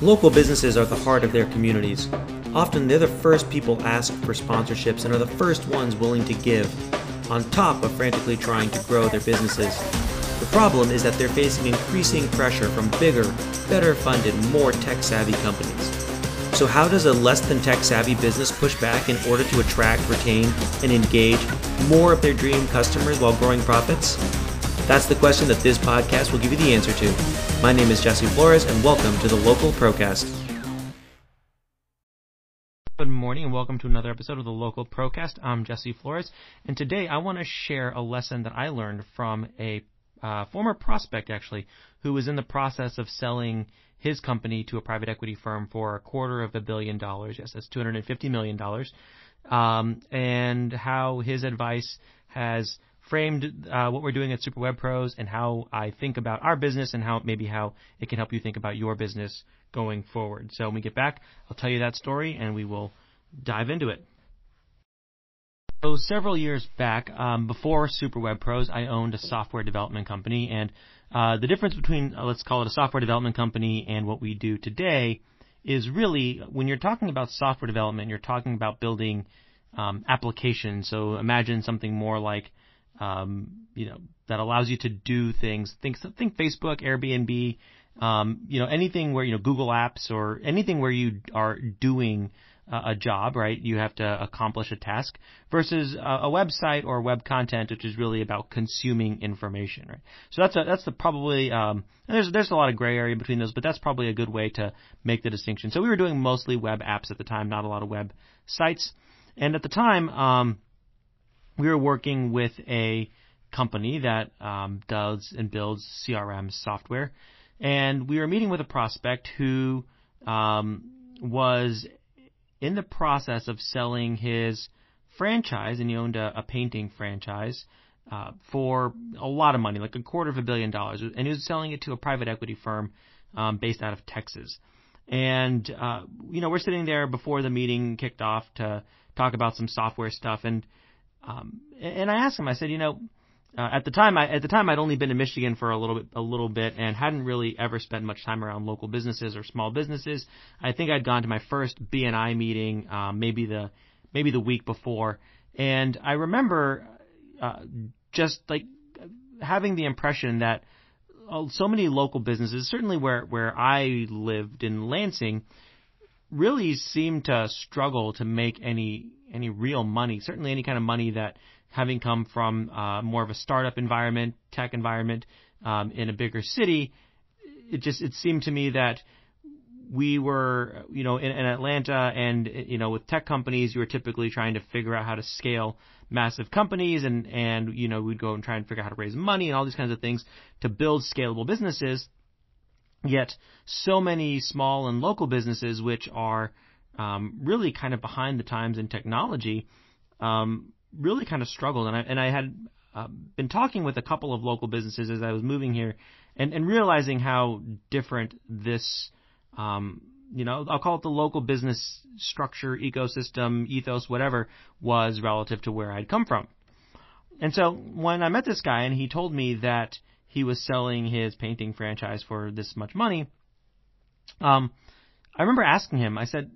Local businesses are the heart of their communities. Often they're the first people asked for sponsorships and are the first ones willing to give, on top of frantically trying to grow their businesses. The problem is that they're facing increasing pressure from bigger, better funded, more tech savvy companies. So, how does a less than tech savvy business push back in order to attract, retain, and engage more of their dream customers while growing profits? That's the question that this podcast will give you the answer to. My name is Jesse Flores, and welcome to the Local Procast. Good morning, and welcome to another episode of the Local Procast. I'm Jesse Flores, and today I want to share a lesson that I learned from a uh, former prospect, actually, who was in the process of selling his company to a private equity firm for a quarter of a billion dollars. Yes, that's $250 million. Um, and how his advice has framed uh, what we're doing at Super Web Pros and how I think about our business and how maybe how it can help you think about your business going forward. So when we get back, I'll tell you that story and we will dive into it. So several years back, um, before Super Web Pros, I owned a software development company, and uh, the difference between uh, let's call it a software development company and what we do today is really when you're talking about software development, you're talking about building um, applications. So imagine something more like um, you know, that allows you to do things. Think, think Facebook, Airbnb, um, you know, anything where, you know, Google Apps or anything where you are doing a job, right? You have to accomplish a task versus a, a website or web content, which is really about consuming information, right? So that's a, that's the probably, um, there's, there's a lot of gray area between those, but that's probably a good way to make the distinction. So we were doing mostly web apps at the time, not a lot of web sites. And at the time, um, we were working with a company that um, does and builds CRM software, and we were meeting with a prospect who um, was in the process of selling his franchise, and he owned a, a painting franchise uh, for a lot of money, like a quarter of a billion dollars, and he was selling it to a private equity firm um, based out of Texas. And uh, you know, we're sitting there before the meeting kicked off to talk about some software stuff, and um, and I asked him, I said, you know, uh, at the time, I, at the time, I'd only been in Michigan for a little bit, a little bit, and hadn't really ever spent much time around local businesses or small businesses. I think I'd gone to my first BNI meeting, um, maybe the, maybe the week before, and I remember uh, just like having the impression that uh, so many local businesses, certainly where where I lived in Lansing, really seemed to struggle to make any any real money, certainly any kind of money that having come from uh, more of a startup environment, tech environment um, in a bigger city, it just it seemed to me that we were, you know, in, in Atlanta and you know with tech companies, you were typically trying to figure out how to scale massive companies and and you know we'd go and try and figure out how to raise money and all these kinds of things to build scalable businesses. Yet so many small and local businesses, which are um, really kind of behind the times in technology, um, really kind of struggled. And I, and I had uh, been talking with a couple of local businesses as I was moving here and, and realizing how different this, um, you know, I'll call it the local business structure, ecosystem, ethos, whatever, was relative to where I'd come from. And so when I met this guy and he told me that he was selling his painting franchise for this much money, um, I remember asking him, I said,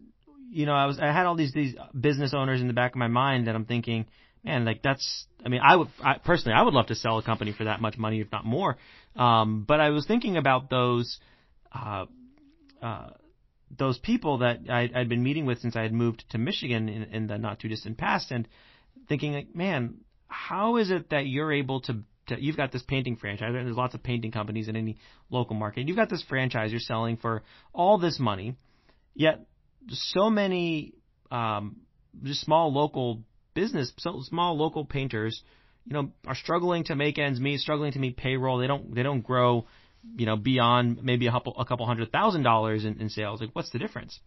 you know, I was I had all these these business owners in the back of my mind that I'm thinking, man, like that's. I mean, I would I, personally, I would love to sell a company for that much money, if not more. Um, but I was thinking about those. Uh, uh, those people that I, I'd been meeting with since I had moved to Michigan in, in the not too distant past, and thinking like, man, how is it that you're able to, to you've got this painting franchise? And there's lots of painting companies in any local market. You've got this franchise you're selling for all this money, yet so many um, just small local business, so small local painters, you know, are struggling to make ends meet, struggling to meet payroll. They don't they don't grow, you know, beyond maybe a couple a couple hundred thousand dollars in, in sales. Like, what's the difference?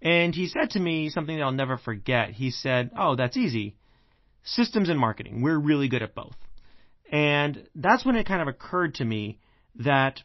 And he said to me something that I'll never forget. He said, "Oh, that's easy. Systems and marketing. We're really good at both." And that's when it kind of occurred to me that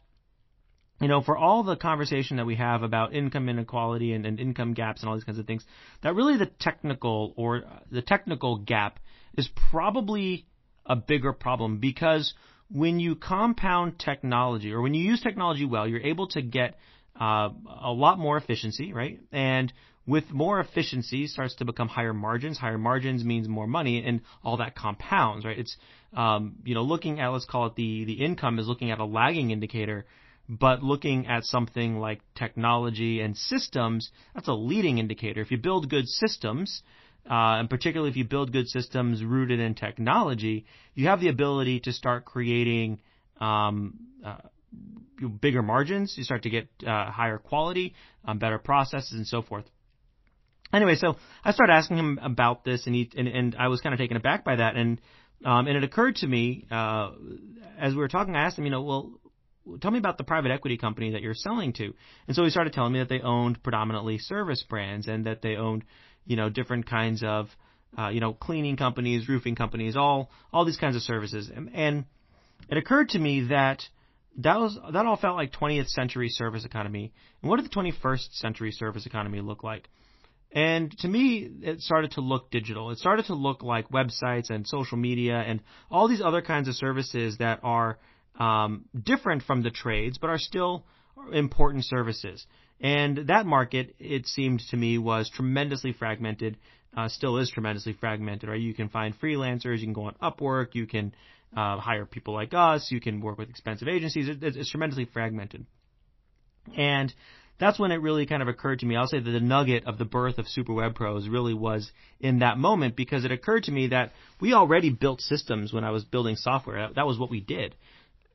you know, for all the conversation that we have about income inequality and, and, income gaps and all these kinds of things, that really the technical or the technical gap is probably a bigger problem because when you compound technology or when you use technology well, you're able to get uh, a lot more efficiency, right? And with more efficiency starts to become higher margins. Higher margins means more money, and all that compounds, right? It's um, you know looking at let's call it the the income is looking at a lagging indicator, but looking at something like technology and systems, that's a leading indicator. If you build good systems, uh, and particularly if you build good systems rooted in technology, you have the ability to start creating um, uh, bigger margins. You start to get uh, higher quality, um, better processes, and so forth. Anyway, so I started asking him about this, and he and, and I was kind of taken aback by that, and um, and it occurred to me uh, as we were talking. I asked him, you know, well, tell me about the private equity company that you're selling to. And so he started telling me that they owned predominantly service brands and that they owned, you know, different kinds of, uh, you know, cleaning companies, roofing companies, all all these kinds of services. And, and it occurred to me that that was that all felt like 20th century service economy. And what did the 21st century service economy look like? And to me, it started to look digital. It started to look like websites and social media and all these other kinds of services that are um, different from the trades, but are still important services. And that market, it seemed to me, was tremendously fragmented. Uh, still is tremendously fragmented, right? You can find freelancers, you can go on Upwork, you can uh, hire people like us, you can work with expensive agencies. It, it's tremendously fragmented. And that's when it really kind of occurred to me. I'll say that the nugget of the birth of Super Web Pros really was in that moment because it occurred to me that we already built systems when I was building software. That was what we did.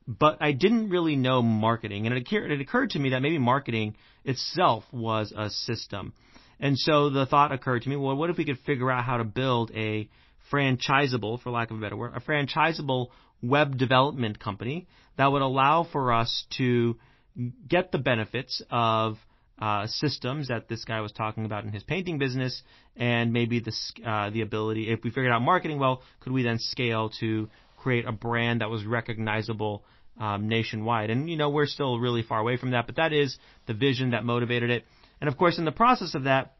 But I didn't really know marketing, and it occurred, it occurred to me that maybe marketing itself was a system. And so the thought occurred to me, well, what if we could figure out how to build a franchisable, for lack of a better word, a franchisable web development company that would allow for us to get the benefits of uh, systems that this guy was talking about in his painting business, and maybe the uh, the ability, if we figured out marketing well, could we then scale to create a brand that was recognizable um, nationwide? And you know, we're still really far away from that, but that is the vision that motivated it. And of course, in the process of that,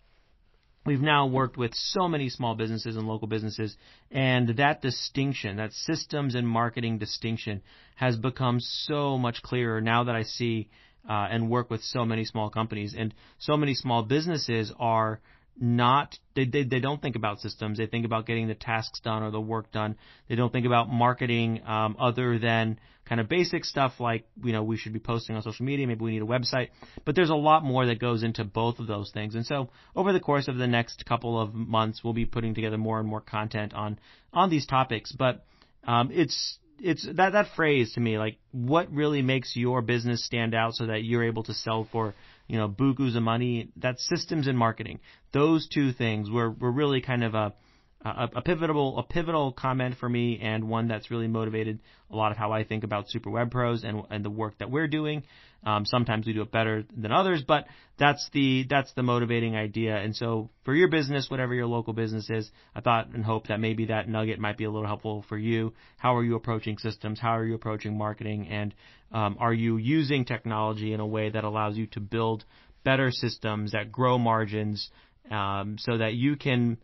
We've now worked with so many small businesses and local businesses, and that distinction, that systems and marketing distinction, has become so much clearer now that I see uh, and work with so many small companies. And so many small businesses are not they, they they don't think about systems. They think about getting the tasks done or the work done. They don't think about marketing um, other than kind of basic stuff like you know we should be posting on social media. Maybe we need a website. But there's a lot more that goes into both of those things. And so over the course of the next couple of months, we'll be putting together more and more content on on these topics. But um, it's it's that that phrase to me like what really makes your business stand out so that you're able to sell for you know, bukus of money. That's systems and marketing. Those two things were, were really kind of a, a, a pivotal a pivotal comment for me and one that's really motivated a lot of how I think about Super Web Pros and and the work that we're doing. Um, sometimes we do it better than others, but that's the that's the motivating idea. And so for your business, whatever your local business is, I thought and hope that maybe that nugget might be a little helpful for you. How are you approaching systems? How are you approaching marketing? And um, are you using technology in a way that allows you to build better systems that grow margins um, so that you can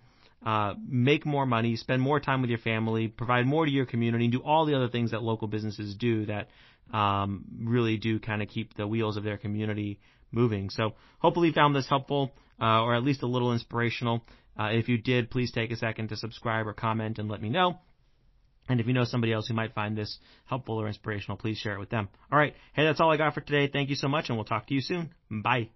uh, make more money, spend more time with your family, provide more to your community, and do all the other things that local businesses do that um, really do kind of keep the wheels of their community moving. So hopefully you found this helpful uh, or at least a little inspirational. Uh, if you did, please take a second to subscribe or comment and let me know. And if you know somebody else who might find this helpful or inspirational, please share it with them. All right. Hey, that's all I got for today. Thank you so much, and we'll talk to you soon. Bye.